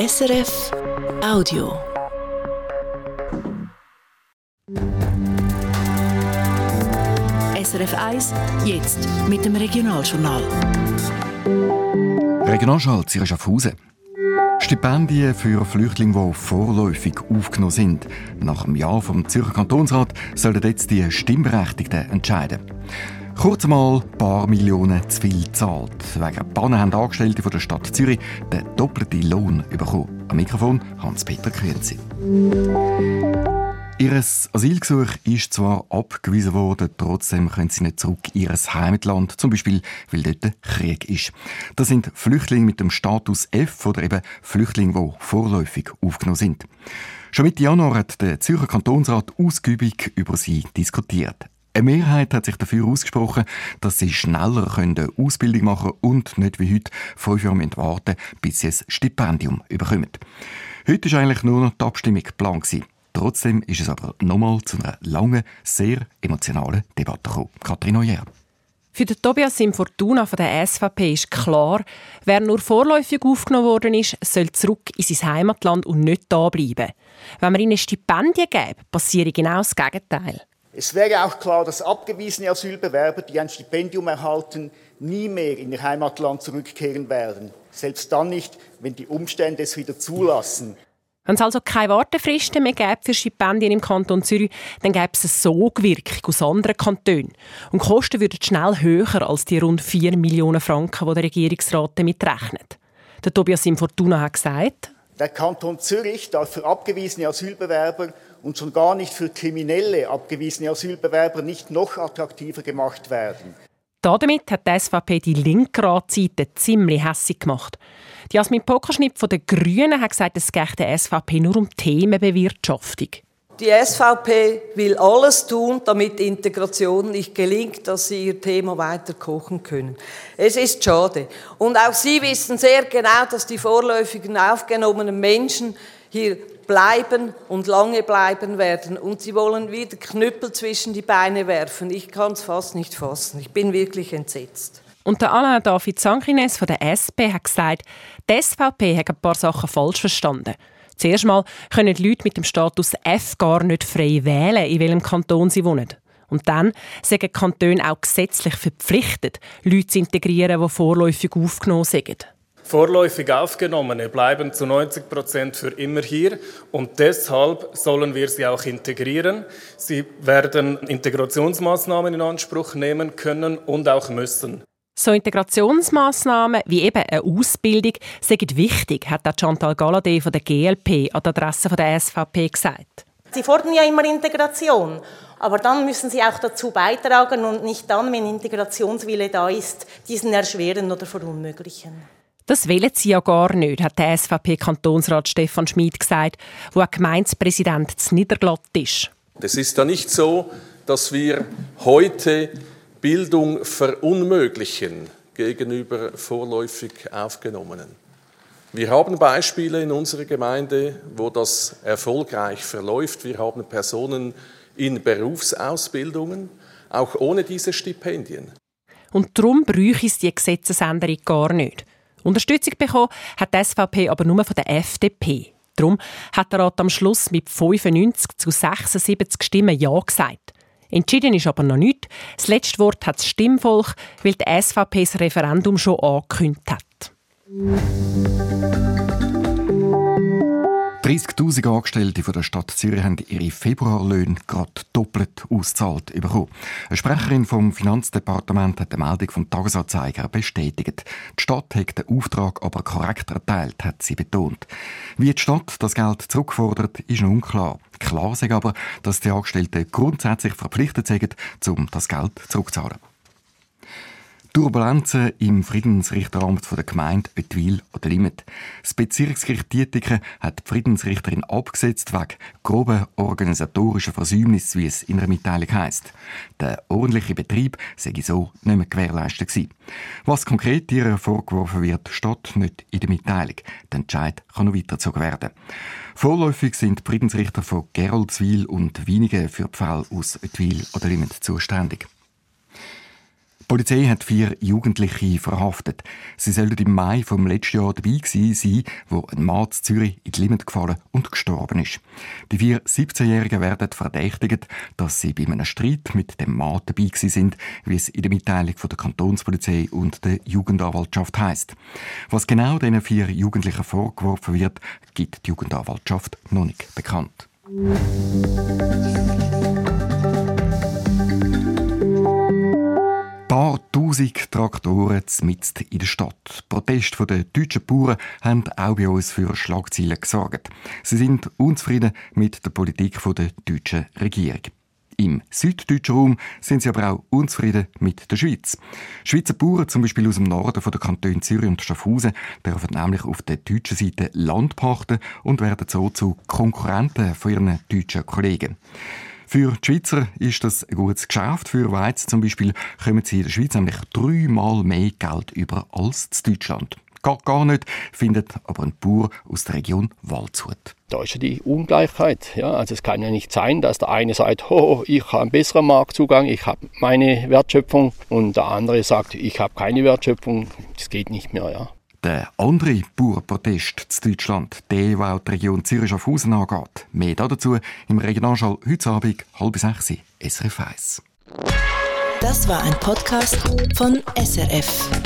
SRF Audio. SRF 1, jetzt mit dem Regionaljournal. Regionalschall Zürich Schaffhausen. Stipendien für Flüchtlinge, die vorläufig aufgenommen sind. Nach dem Jahr vom Zürcher Kantonsrat sollen jetzt die Stimmberechtigten entscheiden. Kurz mal ein paar Millionen zu viel gezahlt. Wegen Bannen haben Angestellte von der Stadt Zürich den doppelten Lohn bekommen. Am Mikrofon Hans-Peter Kürzi. Ihr Asylgesuch ist zwar abgewiesen worden, trotzdem können sie nicht zurück in ihr Heimatland, zum Beispiel, weil dort Krieg ist. Das sind Flüchtlinge mit dem Status F oder eben Flüchtlinge, die vorläufig aufgenommen sind. Schon Mitte Januar hat der Zürcher Kantonsrat ausgiebig über sie diskutiert. Eine Mehrheit hat sich dafür ausgesprochen, dass sie schneller eine Ausbildung machen können und nicht wie heute fünf Jahre warten bis sie ein Stipendium bekommen. Heute war eigentlich nur noch die Abstimmung geplant. Trotzdem ist es aber nochmal zu einer langen, sehr emotionalen Debatte gekommen. Katrin Neuer. Für den Tobias im Fortuna von der SVP ist klar, wer nur vorläufig aufgenommen worden ist, soll zurück in sein Heimatland und nicht da bleiben. Wenn man ihnen Stipendien gäbe, passiere genau das Gegenteil. Es wäre auch klar, dass abgewiesene Asylbewerber, die ein Stipendium erhalten, nie mehr in ihr Heimatland zurückkehren werden. Selbst dann nicht, wenn die Umstände es wieder zulassen. Wenn es also keine Wartefristen mehr gäbe für Stipendien im Kanton Zürich, dann gäbe es eine Sogwirkung aus anderen Kantonen. Und die Kosten würden schnell höher als die rund 4 Millionen Franken, die der Regierungsrat damit rechnet. Der Tobias Fortuna hat gesagt, der Kanton Zürich darf für abgewiesene Asylbewerber und schon gar nicht für kriminelle abgewiesene Asylbewerber nicht noch attraktiver gemacht werden. Damit hat die SVP die Linksratseite ziemlich hässig gemacht. Jasmin Pokerschnitt von den Grünen hat gesagt, es geht der SVP nur um Themenbewirtschaftung. Die SVP will alles tun, damit Integration nicht gelingt, dass sie ihr Thema weiter kochen können. Es ist schade. Und auch Sie wissen sehr genau, dass die vorläufigen aufgenommenen Menschen hier bleiben und lange bleiben werden. Und sie wollen wieder Knüppel zwischen die Beine werfen. Ich kann es fast nicht fassen. Ich bin wirklich entsetzt. Und der Alain David Sankrines von der SP hat gesagt, die SVP hat ein paar Sachen falsch verstanden. Zuerst mal können die Leute mit dem Status F gar nicht frei wählen, in welchem Kanton sie wohnen. Und dann sind die Kantone auch gesetzlich verpflichtet, Leute zu integrieren, die vorläufig aufgenommen sind. Vorläufig Aufgenommene bleiben zu 90 Prozent für immer hier und deshalb sollen wir sie auch integrieren. Sie werden Integrationsmaßnahmen in Anspruch nehmen können und auch müssen. So Integrationsmaßnahmen wie eben eine Ausbildung sind wichtig, hat Chantal Galladay von der GLP an der Adresse der SVP gesagt. Sie fordern ja immer Integration, aber dann müssen Sie auch dazu beitragen und nicht dann, wenn Integrationswille da ist, diesen erschweren oder verunmöglichen. Das wollen sie ja gar nicht, hat der SVP-Kantonsrat Stefan Schmid gesagt, wo ein Gemeindepräsident zu Niederglatt ist. Es ist ja nicht so, dass wir heute Bildung verunmöglichen gegenüber vorläufig Aufgenommenen. Wir haben Beispiele in unserer Gemeinde, wo das erfolgreich verläuft. Wir haben Personen in Berufsausbildungen, auch ohne diese Stipendien. Und darum bräuchte es die Gesetzesänderung gar nicht. Unterstützung bekommen hat die SVP aber nur von der FDP. Darum hat der Rat am Schluss mit 95 zu 76 Stimmen Ja gesagt. Entschieden ist aber noch nichts. Das letzte Wort hat das Stimmvolk, weil die SVP das Referendum schon angekündigt hat. 30.000 Angestellte von der Stadt Zürich haben ihre Februarlöhne gerade doppelt ausgezahlt bekommen. Eine Sprecherin vom Finanzdepartement hat die Meldung vom Tagesanzeiger bestätigt. Die Stadt hat den Auftrag aber korrekt erteilt, hat sie betont. Wie die Stadt das Geld zurückfordert, ist noch unklar. Klar ist aber, dass die Angestellten grundsätzlich verpflichtet sind, um das Geld zurückzuzahlen. Turbulenzen im Friedensrichteramt der Gemeinde Ottwil oder Limit. Das Bezirksgericht Dietiken hat die Friedensrichterin abgesetzt wegen grober organisatorischer Versäumnis, wie es in der Mitteilung heisst. Der ordentliche Betrieb sei so nicht mehr gewährleistet gewesen. Was konkret ihr vorgeworfen wird, steht nicht in der Mitteilung. Der Entscheid kann noch weitergezogen werden. Vorläufig sind die Friedensrichter von Geroldswil und Wienigen für die Fälle aus Ottwil oder Limit zuständig. Polizei hat vier Jugendliche verhaftet. Sie sollen im Mai vom letzten Jahr dabei gewesen sein, wo ein Mann in Zürich in die Limit gefallen und gestorben ist. Die vier 17-Jährigen werden verdächtigt, dass sie bei einem Streit mit dem Mann dabei gewesen sind, wie es in der Mitteilung von der Kantonspolizei und der Jugendanwaltschaft heißt. Was genau diesen vier Jugendlichen vorgeworfen wird, gibt die Jugendanwaltschaft noch nicht bekannt. Tausend Traktoren mitten in der Stadt. Proteste der deutschen Bauern haben auch bei uns für Schlagzeilen gesorgt. Sie sind unzufrieden mit der Politik der deutschen Regierung. Im süddeutschen Raum sind sie aber auch unzufrieden mit der Schweiz. Schweizer Bauern, zum Beispiel aus dem Norden der Kantone Zürich und Schaffhausen, dürfen nämlich auf der deutschen Seite Land pachten und werden so zu Konkurrenten von ihren deutschen Kollegen. Für die Schweizer ist das ein gutes Geschäft. Für Weizen zum Beispiel kommen sie in der Schweiz nämlich dreimal mehr Geld über als in Deutschland. Geht gar nicht, findet aber ein Bauer aus der Region Waldshut. Da ist ja die Ungleichheit. Ja, also es kann ja nicht sein, dass der eine sagt, oh, ich habe einen besseren Marktzugang, ich habe meine Wertschöpfung und der andere sagt, ich habe keine Wertschöpfung. Das geht nicht mehr. Ja. Der andere Bauernprotest in Deutschland, der, der auch die Region Zürich-Schaffhausen angeht. Mehr dazu im Regionalschall heute Abend, halb sechs, SRF 1. Das war ein Podcast von SRF.